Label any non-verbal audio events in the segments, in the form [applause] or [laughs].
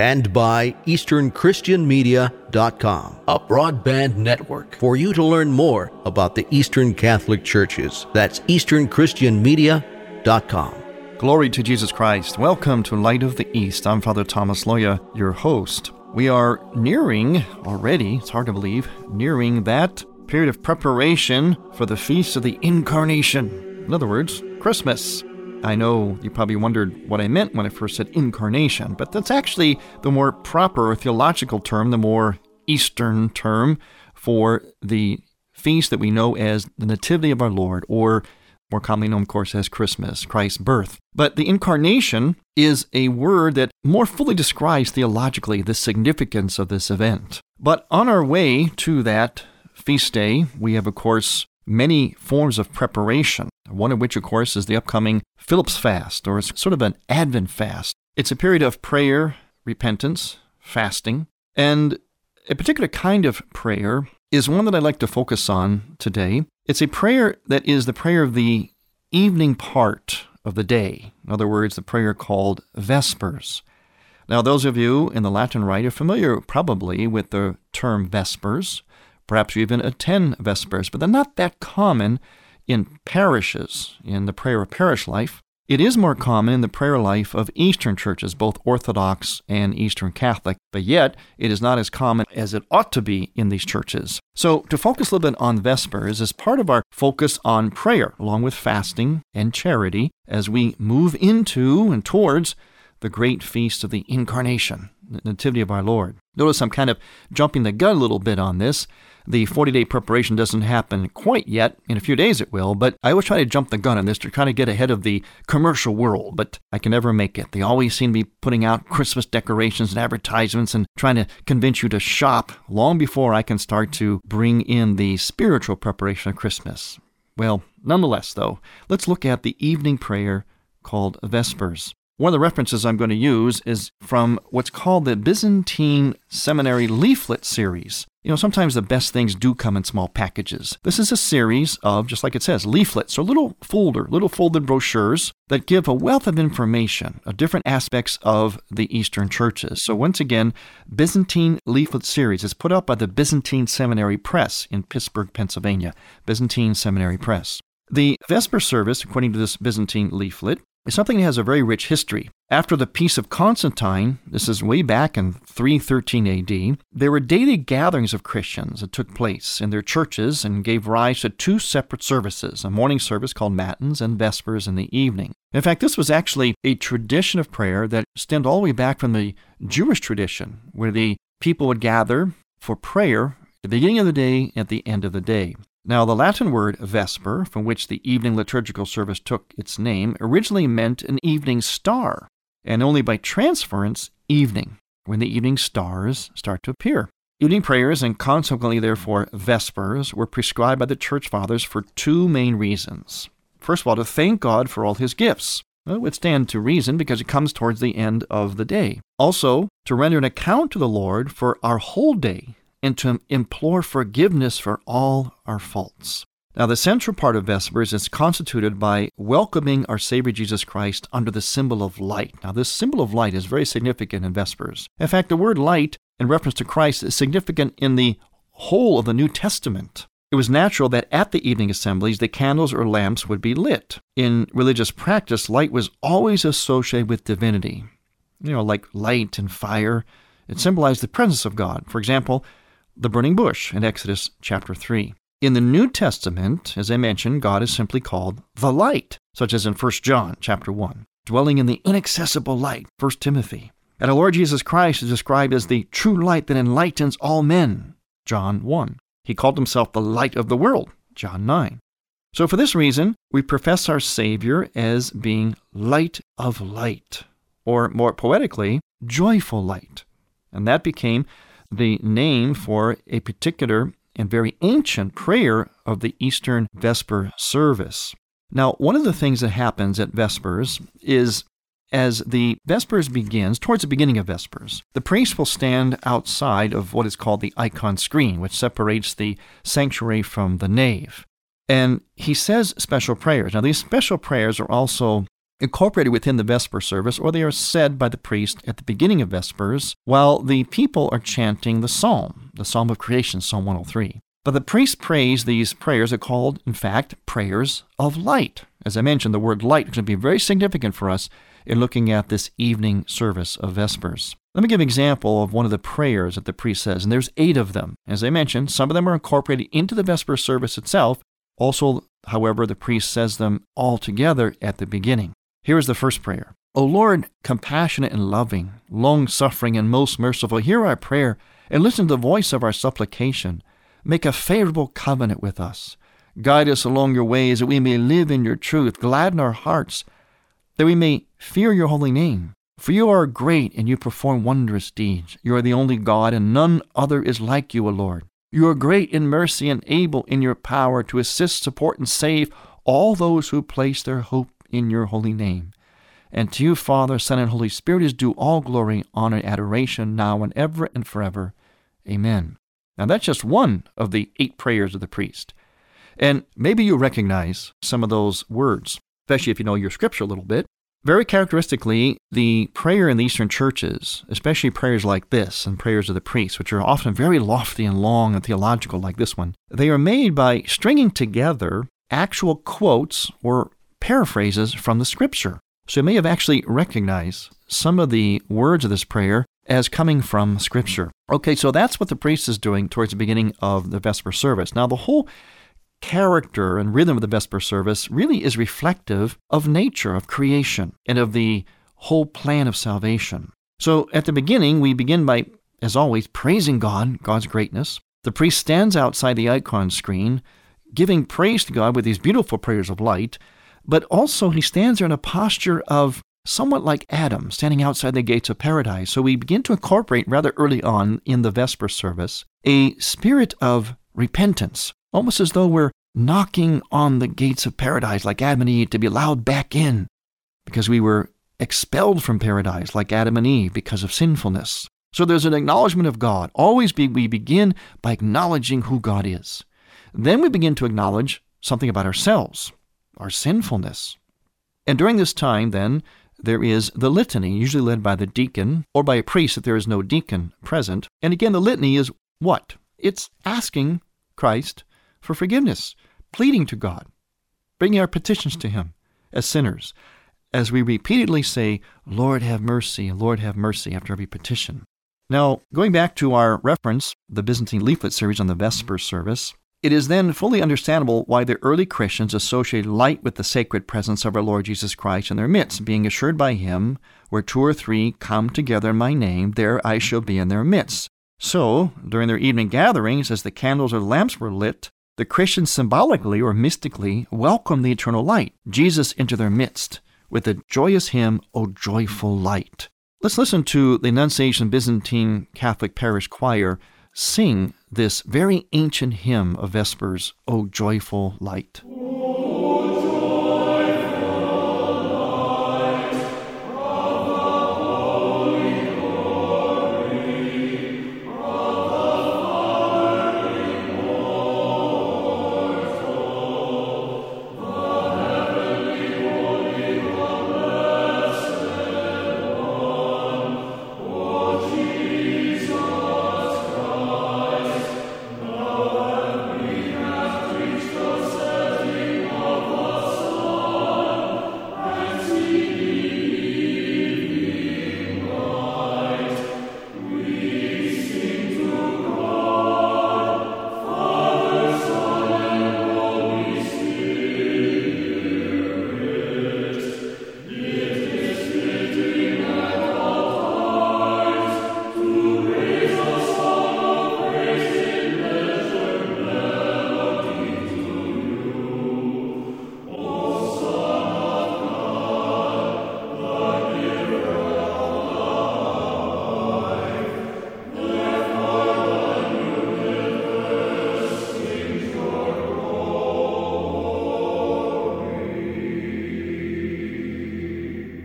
and by EasternChristianMedia.com, a broadband network for you to learn more about the Eastern Catholic Churches. That's EasternChristianMedia.com. Glory to Jesus Christ. Welcome to Light of the East. I'm Father Thomas Loya, your host. We are nearing already, it's hard to believe, nearing that period of preparation for the Feast of the Incarnation. In other words, Christmas. I know you probably wondered what I meant when I first said incarnation, but that's actually the more proper theological term, the more Eastern term for the feast that we know as the Nativity of our Lord, or more commonly known, of course, as Christmas, Christ's birth. But the incarnation is a word that more fully describes theologically the significance of this event. But on our way to that feast day, we have, of course, many forms of preparation, one of which, of course, is the upcoming Philip's fast, or it's sort of an Advent fast. It's a period of prayer, repentance, fasting, and a particular kind of prayer is one that I'd like to focus on today. It's a prayer that is the prayer of the evening part of the day. In other words, the prayer called Vespers. Now, those of you in the Latin Rite are familiar probably with the term Vespers. Perhaps you even attend Vespers, but they're not that common in parishes, in the prayer of parish life. It is more common in the prayer life of Eastern churches, both Orthodox and Eastern Catholic, but yet it is not as common as it ought to be in these churches. So, to focus a little bit on Vespers is part of our focus on prayer, along with fasting and charity, as we move into and towards the great feast of the Incarnation, Nativity of our Lord. Notice I'm kind of jumping the gun a little bit on this the 40 day preparation doesn't happen quite yet. In a few days it will, but I always try to jump the gun on this to kind of get ahead of the commercial world, but I can never make it. They always seem to be putting out Christmas decorations and advertisements and trying to convince you to shop long before I can start to bring in the spiritual preparation of Christmas. Well, nonetheless, though, let's look at the evening prayer called Vespers. One of the references I'm going to use is from what's called the Byzantine Seminary Leaflet Series. You know, sometimes the best things do come in small packages. This is a series of, just like it says, leaflets or little folder, little folded brochures that give a wealth of information of different aspects of the Eastern churches. So once again, Byzantine Leaflet Series is put out by the Byzantine Seminary Press in Pittsburgh, Pennsylvania. Byzantine Seminary Press. The Vesper service, according to this Byzantine leaflet, is something that has a very rich history. After the Peace of Constantine, this is way back in 313 AD, there were daily gatherings of Christians that took place in their churches and gave rise to two separate services a morning service called Matins and Vespers in the evening. In fact, this was actually a tradition of prayer that stemmed all the way back from the Jewish tradition, where the people would gather for prayer at the beginning of the day and at the end of the day. Now, the Latin word vesper, from which the evening liturgical service took its name, originally meant an evening star, and only by transference, evening, when the evening stars start to appear. Evening prayers, and consequently, therefore, vespers, were prescribed by the Church Fathers for two main reasons. First of all, to thank God for all his gifts. It would stand to reason because it comes towards the end of the day. Also, to render an account to the Lord for our whole day and to implore forgiveness for all our faults. Now, the central part of Vespers is constituted by welcoming our Savior Jesus Christ under the symbol of light. Now, this symbol of light is very significant in Vespers. In fact, the word light, in reference to Christ, is significant in the whole of the New Testament. It was natural that at the evening assemblies, the candles or lamps would be lit. In religious practice, light was always associated with divinity. You know, like light and fire, it symbolized the presence of God. For example, the burning bush in Exodus chapter 3. In the New Testament, as I mentioned, God is simply called the light, such as in 1 John chapter 1, dwelling in the inaccessible light, 1 Timothy. And our Lord Jesus Christ is described as the true light that enlightens all men, John 1. He called himself the light of the world, John 9. So for this reason, we profess our Savior as being light of light, or more poetically, joyful light. And that became the name for a particular and very ancient prayer of the Eastern Vesper service. Now, one of the things that happens at Vespers is as the Vespers begins, towards the beginning of Vespers, the priest will stand outside of what is called the icon screen, which separates the sanctuary from the nave. And he says special prayers. Now, these special prayers are also incorporated within the Vesper service, or they are said by the priest at the beginning of Vespers while the people are chanting the psalm, the Psalm of Creation, Psalm 103. But the priest prays these prayers are called, in fact, prayers of light. As I mentioned, the word light is going to be very significant for us in looking at this evening service of Vespers. Let me give an example of one of the prayers that the priest says, and there's eight of them. As I mentioned, some of them are incorporated into the Vesper service itself. Also, however, the priest says them all together at the beginning. Here is the first prayer. O Lord, compassionate and loving, long suffering and most merciful, hear our prayer and listen to the voice of our supplication. Make a favorable covenant with us. Guide us along your ways that we may live in your truth. Gladden our hearts that we may fear your holy name. For you are great and you perform wondrous deeds. You are the only God, and none other is like you, O Lord. You are great in mercy and able in your power to assist, support, and save all those who place their hope in your holy name. And to you, Father, Son, and Holy Spirit, is due all glory, honor, adoration, now and ever and forever. Amen. Now, that's just one of the eight prayers of the priest. And maybe you recognize some of those words, especially if you know your scripture a little bit. Very characteristically, the prayer in the Eastern churches, especially prayers like this and prayers of the priests, which are often very lofty and long and theological like this one, they are made by stringing together actual quotes or paraphrases from the scripture. So you may have actually recognized some of the words of this prayer as coming from scripture. Okay, so that's what the priest is doing towards the beginning of the Vesper service. Now, the whole character and rhythm of the Vesper service really is reflective of nature, of creation, and of the whole plan of salvation. So at the beginning, we begin by, as always, praising God, God's greatness. The priest stands outside the icon screen, giving praise to God with these beautiful prayers of light, but also he stands there in a posture of somewhat like Adam, standing outside the gates of paradise. So we begin to incorporate rather early on in the Vesper service a spirit of repentance, almost as though we're knocking on the gates of paradise like Adam and Eve to be allowed back in because we were expelled from paradise like Adam and Eve because of sinfulness. So there's an acknowledgement of God. Always be, we begin by acknowledging who God is. Then we begin to acknowledge something about ourselves our sinfulness. And during this time, then, there is the litany, usually led by the deacon or by a priest if there is no deacon present. And again, the litany is what? It's asking Christ for forgiveness, pleading to God, bringing our petitions to Him as sinners, as we repeatedly say, Lord have mercy, Lord have mercy, after every petition. Now, going back to our reference, the Byzantine leaflet series on the Vesper service, it is then fully understandable why the early Christians associated light with the sacred presence of our Lord Jesus Christ in their midst, being assured by him, Where two or three come together in my name, there I shall be in their midst. So, during their evening gatherings, as the candles or lamps were lit, the Christians symbolically or mystically welcomed the eternal light, Jesus, into their midst with the joyous hymn, O joyful light. Let's listen to the Annunciation Byzantine Catholic Parish Choir sing this very ancient hymn of Vespers, O joyful light.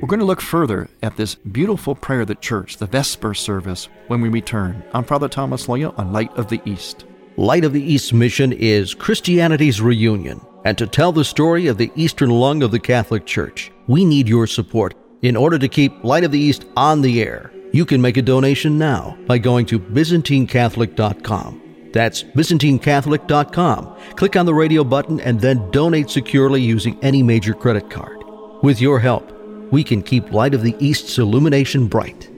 We're going to look further at this beautiful prayer of the church, the Vesper service, when we return. I'm Father Thomas Loya on Light of the East. Light of the East mission is Christianity's reunion. And to tell the story of the Eastern lung of the Catholic Church, we need your support in order to keep Light of the East on the air. You can make a donation now by going to ByzantineCatholic.com. That's ByzantineCatholic.com. Click on the radio button and then donate securely using any major credit card. With your help, we can keep Light of the East's illumination bright.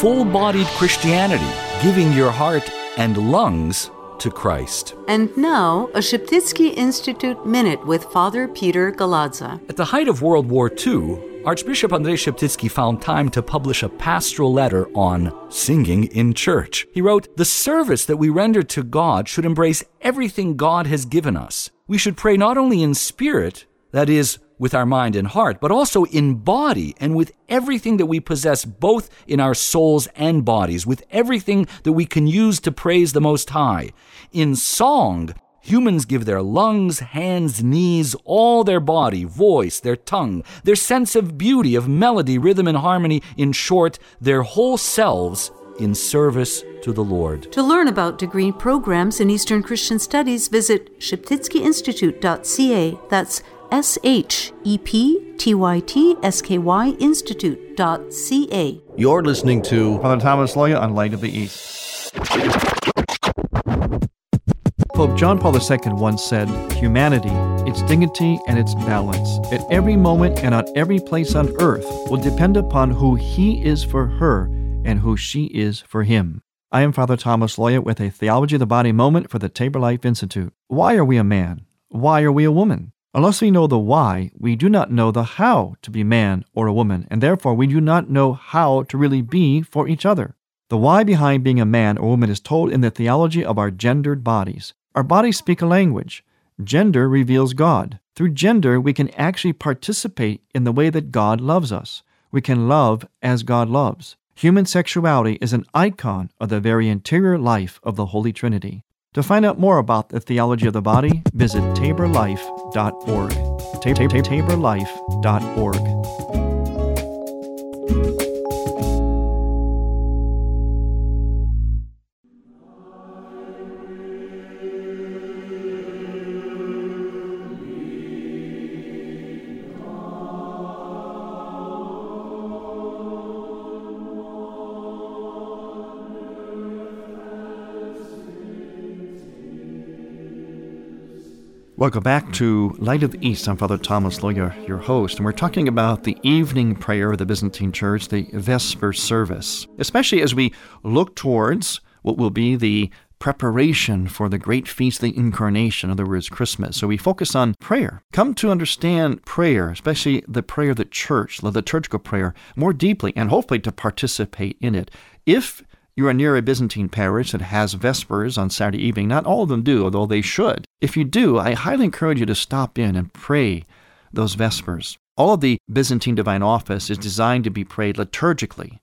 Full bodied Christianity, giving your heart and lungs to Christ. And now, a Sheptytsky Institute Minute with Father Peter Galadza. At the height of World War II, Archbishop Andrei Sheptytsky found time to publish a pastoral letter on singing in church. He wrote, The service that we render to God should embrace everything God has given us. We should pray not only in spirit, that is, with our mind and heart, but also in body and with everything that we possess, both in our souls and bodies, with everything that we can use to praise the Most High. In song, Humans give their lungs, hands, knees, all their body, voice, their tongue, their sense of beauty, of melody, rhythm, and harmony, in short, their whole selves in service to the Lord. To learn about degree programs in Eastern Christian Studies, visit sheptytskyinstitute.ca. That's S H E P T Y T S K Y Institute.ca. You're listening to Father Thomas Loya on Light of the East. Pope John Paul II once said, Humanity, its dignity and its balance, at every moment and on every place on earth, will depend upon who he is for her and who she is for him. I am Father Thomas Loya with a Theology of the Body moment for the Tabor Life Institute. Why are we a man? Why are we a woman? Unless we know the why, we do not know the how to be man or a woman, and therefore we do not know how to really be for each other. The why behind being a man or woman is told in the theology of our gendered bodies. Our bodies speak a language. Gender reveals God. Through gender, we can actually participate in the way that God loves us. We can love as God loves. Human sexuality is an icon of the very interior life of the Holy Trinity. To find out more about the theology of the body, visit taborlife.org. taborlife.org. Welcome back to Light of the East. I'm Father Thomas Loya, your host, and we're talking about the evening prayer of the Byzantine Church, the Vesper service, especially as we look towards what will be the preparation for the great feast of the Incarnation, in other words, Christmas. So we focus on prayer. Come to understand prayer, especially the prayer of the church, the liturgical prayer, more deeply, and hopefully to participate in it. If you are near a Byzantine parish that has Vespers on Saturday evening. Not all of them do, although they should. If you do, I highly encourage you to stop in and pray those Vespers. All of the Byzantine Divine Office is designed to be prayed liturgically,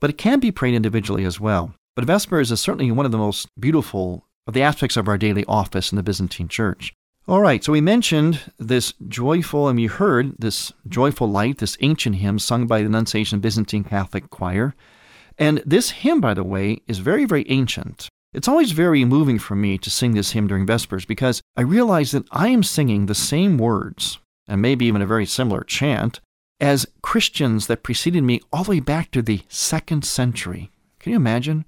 but it can be prayed individually as well. But Vespers is certainly one of the most beautiful of the aspects of our daily office in the Byzantine Church. All right, so we mentioned this joyful, and we heard this joyful light, this ancient hymn sung by the Annunciation Byzantine Catholic Choir. And this hymn, by the way, is very, very ancient. It's always very moving for me to sing this hymn during Vespers because I realize that I am singing the same words, and maybe even a very similar chant, as Christians that preceded me all the way back to the second century. Can you imagine?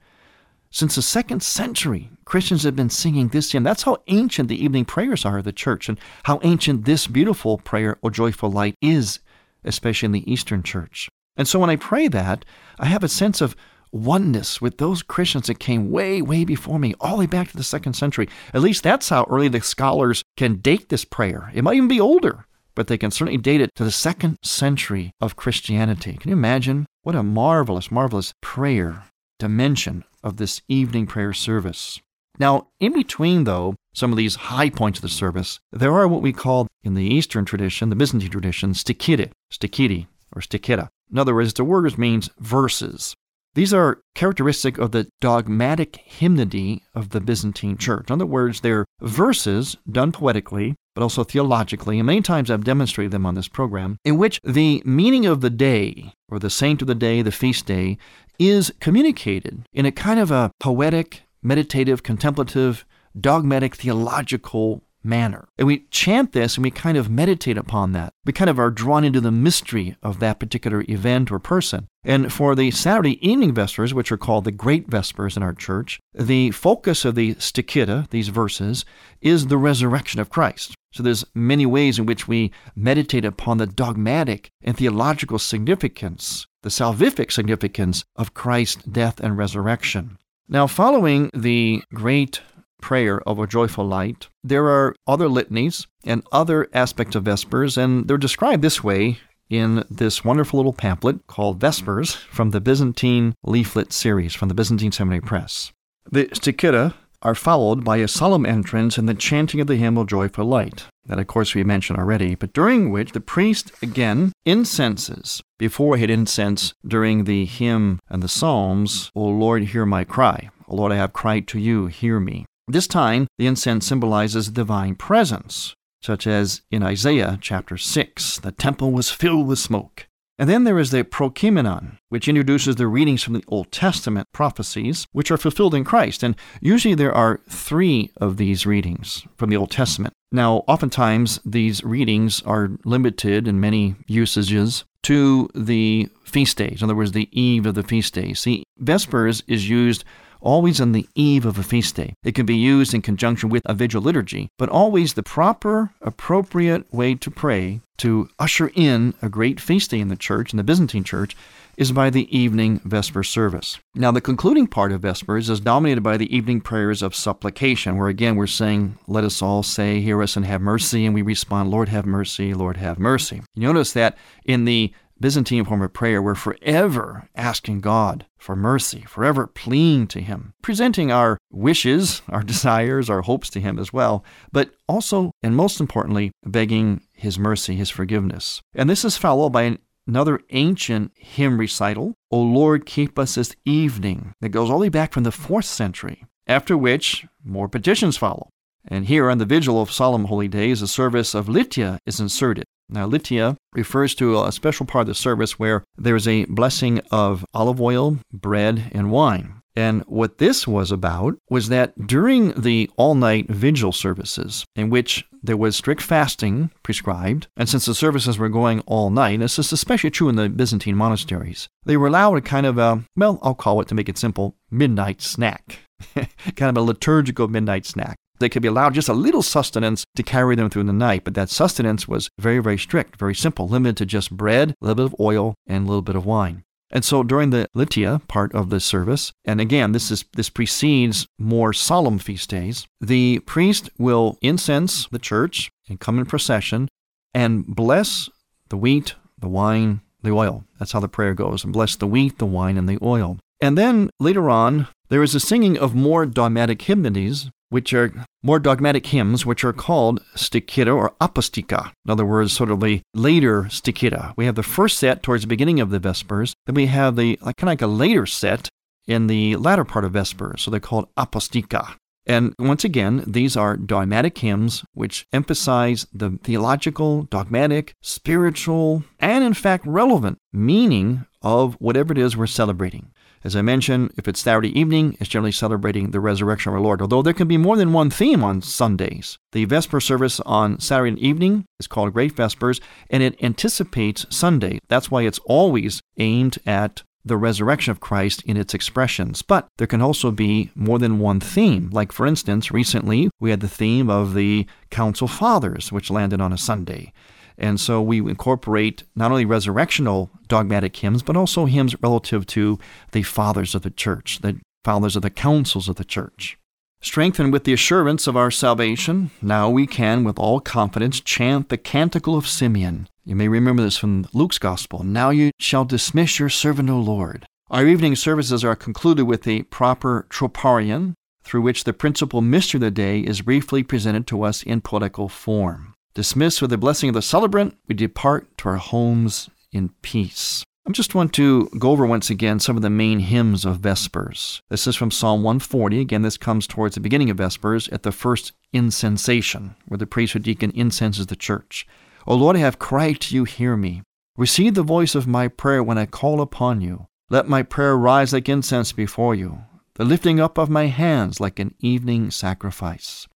Since the second century, Christians have been singing this hymn. That's how ancient the evening prayers are of the church, and how ancient this beautiful prayer, O Joyful Light, is, especially in the Eastern Church. And so when I pray that, I have a sense of oneness with those Christians that came way, way before me, all the way back to the second century. At least that's how early the scholars can date this prayer. It might even be older, but they can certainly date it to the second century of Christianity. Can you imagine? What a marvelous, marvelous prayer dimension of this evening prayer service. Now, in between, though, some of these high points of the service, there are what we call in the Eastern tradition, the Byzantine tradition, stichite, stichiti, or stichita. In other words, the word means verses. These are characteristic of the dogmatic hymnody of the Byzantine church. In other words, they're verses done poetically, but also theologically, and many times I've demonstrated them on this program, in which the meaning of the day, or the saint of the day, the feast day, is communicated in a kind of a poetic, meditative, contemplative, dogmatic, theological manner. And we chant this and we kind of meditate upon that. We kind of are drawn into the mystery of that particular event or person. And for the Saturday evening Vespers, which are called the Great Vespers in our church, the focus of the Stichita, these verses, is the resurrection of Christ. So there's many ways in which we meditate upon the dogmatic and theological significance, the salvific significance of Christ's death and resurrection. Now, following the great prayer of a joyful light. There are other litanies and other aspects of Vespers, and they're described this way in this wonderful little pamphlet called Vespers from the Byzantine leaflet series from the Byzantine Seminary Press. The Stichita are followed by a solemn entrance and the chanting of the hymn of joyful light, that of course we mentioned already, but during which the priest again incenses. Before he had incense during the hymn and the psalms, O Lord, hear my cry. O Lord, I have cried to you, hear me. This time, the incense symbolizes divine presence, such as in Isaiah chapter 6, the temple was filled with smoke. And then there is the Prokeimenon, which introduces the readings from the Old Testament prophecies, which are fulfilled in Christ. And usually there are three of these readings from the Old Testament. Now, oftentimes these readings are limited in many usages to the feast days, in other words, the eve of the feast days. See, Vespers is used always on the eve of a feast day. It can be used in conjunction with a vigil liturgy, but always the proper, appropriate way to pray to usher in a great feast day in the church, in the Byzantine church, is by the evening Vesper service. Now, the concluding part of Vespers is dominated by the evening prayers of supplication, where again we're saying, Let us all say, Hear us and have mercy, and we respond, Lord have mercy, Lord have mercy. You notice that in the Byzantine form of prayer, we're forever asking God for mercy, forever pleading to Him, presenting our wishes, our [laughs] desires, our hopes to Him as well, but also, and most importantly, begging His mercy, His forgiveness. And this is followed by another ancient hymn recital, O Lord, keep us this evening, that goes all the way back from the fourth century, after which more petitions follow. And here on the vigil of solemn holy days, a service of Litia is inserted. Now, litia refers to a special part of the service where there is a blessing of olive oil, bread, and wine. And what this was about was that during the all night vigil services, in which there was strict fasting prescribed, and since the services were going all night, this is especially true in the Byzantine monasteries, they were allowed a kind of a, well, I'll call it to make it simple, midnight snack. [laughs] kind of a liturgical midnight snack. They could be allowed just a little sustenance to carry them through the night, but that sustenance was very, very strict, very simple, limited to just bread, a little bit of oil, and a little bit of wine. And so during the Litia part of the service, and again, this is this precedes more solemn feast days, the priest will incense the church and come in procession and bless the wheat, the wine, the oil. That's how the prayer goes. And bless the wheat, the wine, and the oil. And then later on, there is a singing of more dogmatic hymnodies, which are more dogmatic hymns, which are called stichita or aposticha. In other words, sort of the later stichita. We have the first set towards the beginning of the Vespers, then we have the like, kind of like a later set in the latter part of Vespers. So they're called aposticha. And once again, these are dogmatic hymns which emphasize the theological, dogmatic, spiritual, and in fact relevant meaning of whatever it is we're celebrating. As I mentioned, if it's Saturday evening, it's generally celebrating the resurrection of our Lord, although there can be more than one theme on Sundays. The Vesper service on Saturday evening is called Great Vespers, and it anticipates Sunday. That's why it's always aimed at the resurrection of Christ in its expressions. But there can also be more than one theme. Like, for instance, recently we had the theme of the Council Fathers, which landed on a Sunday. And so we incorporate not only resurrectional dogmatic hymns, but also hymns relative to the fathers of the church, the fathers of the councils of the church. Strengthened with the assurance of our salvation, now we can with all confidence chant the canticle of Simeon. You may remember this from Luke's Gospel. Now you shall dismiss your servant, O Lord. Our evening services are concluded with a proper troparion, through which the principal mystery of the day is briefly presented to us in poetical form. Dismissed with the blessing of the celebrant, we depart to our homes in peace. I just want to go over once again some of the main hymns of Vespers. This is from Psalm 140. Again, this comes towards the beginning of Vespers at the first incensation, where the priest or deacon incenses the church. O Lord, I have cried to you, hear me. Receive the voice of my prayer when I call upon you. Let my prayer rise like incense before you, the lifting up of my hands like an evening sacrifice.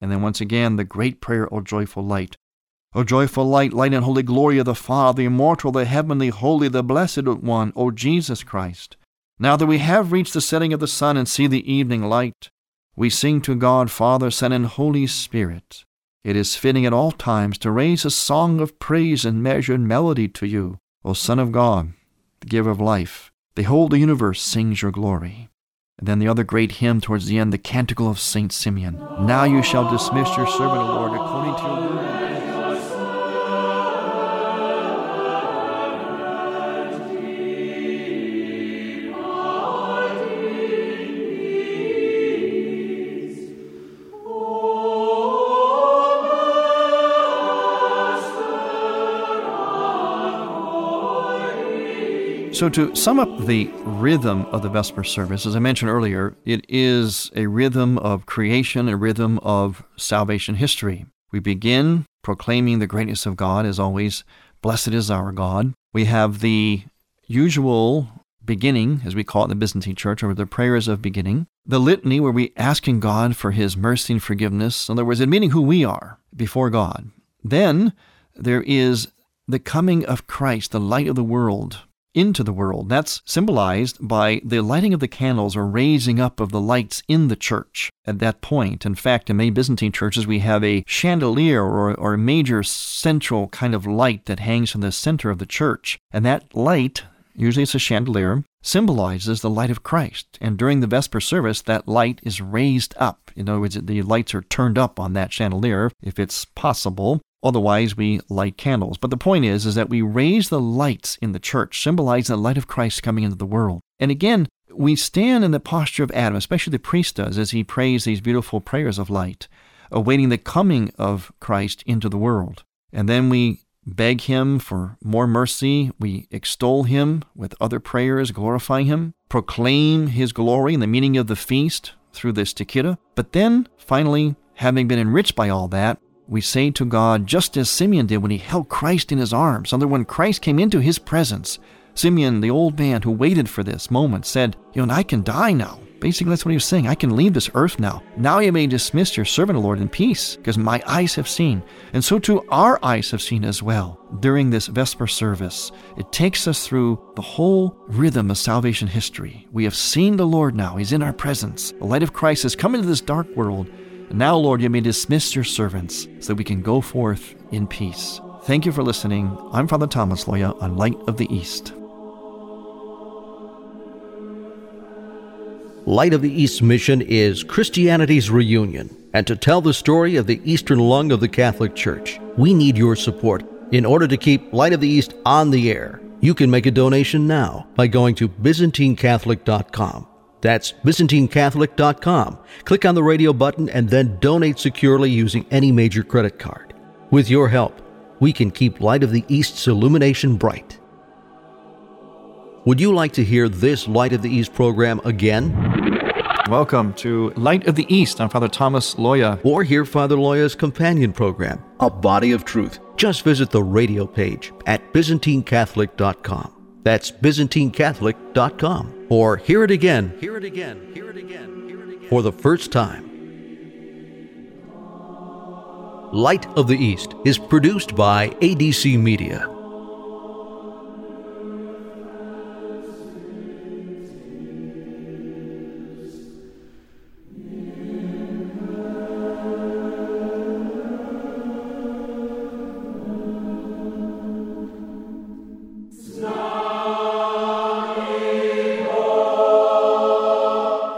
And then once again, the great prayer, O joyful light. O joyful light, light and holy glory of the Father, the immortal, the heavenly, holy, the blessed one, O Jesus Christ. Now that we have reached the setting of the sun and see the evening light, we sing to God, Father, Son, and Holy Spirit. It is fitting at all times to raise a song of praise and measured melody to you, O Son of God, the giver of life. The whole the universe sings your glory. And then the other great hymn towards the end, the Canticle of Saint Simeon. Now you shall dismiss your servant, O Lord, according to your word. So, to sum up the rhythm of the Vesper service, as I mentioned earlier, it is a rhythm of creation, a rhythm of salvation history. We begin proclaiming the greatness of God, as always, blessed is our God. We have the usual beginning, as we call it in the Byzantine Church, or the prayers of beginning, the litany where we asking God for His mercy and forgiveness. In other words, admitting who we are before God. Then there is the coming of Christ, the light of the world, into the world. That's symbolized by the lighting of the candles or raising up of the lights in the church at that point. In fact, in many Byzantine churches, we have a chandelier or, or a major central kind of light that hangs from the center of the church. And that light, usually it's a chandelier, symbolizes the light of Christ. And during the Vesper service, that light is raised up. In other words, the lights are turned up on that chandelier, if it's possible, Otherwise, we light candles. But the point is, is that we raise the lights in the church, symbolizing the light of Christ coming into the world. And again, we stand in the posture of Adam, especially the priest does, as he prays these beautiful prayers of light, awaiting the coming of Christ into the world. And then we beg him for more mercy. We extol him with other prayers, glorify him, proclaim his glory and the meaning of the feast through this Stichita. But then, finally, having been enriched by all that, we say to God, just as Simeon did when he held Christ in his arms, and when Christ came into his presence. Simeon, the old man who waited for this moment, said, You know, I can die now. Basically, that's what he was saying. I can leave this earth now. Now you may dismiss your servant, Lord, in peace, because my eyes have seen. And so too our eyes have seen as well during this Vesper service. It takes us through the whole rhythm of salvation history. We have seen the Lord now. He's in our presence. The light of Christ has come into this dark world. And now, Lord, you may dismiss your servants so that we can go forth in peace. Thank you for listening. I'm Father Thomas Loya on Light of the East. Light of the East mission is Christianity's reunion. And to tell the story of the eastern lung of the Catholic Church, we need your support in order to keep Light of the East on the air. You can make a donation now by going to ByzantineCatholic.com that's ByzantineCatholic.com. Click on the radio button and then donate securely using any major credit card. With your help, we can keep Light of the East's illumination bright. Would you like to hear this Light of the East program again? Welcome to Light of the East. I'm Father Thomas Loya. Or hear Father Loya's companion program, A Body of Truth. Just visit the radio page at ByzantineCatholic.com. That's ByzantineCatholic.com. Or hear it again, hear it again, hear it again, hear it again, for the first time. Light of the East is produced by ADC Media.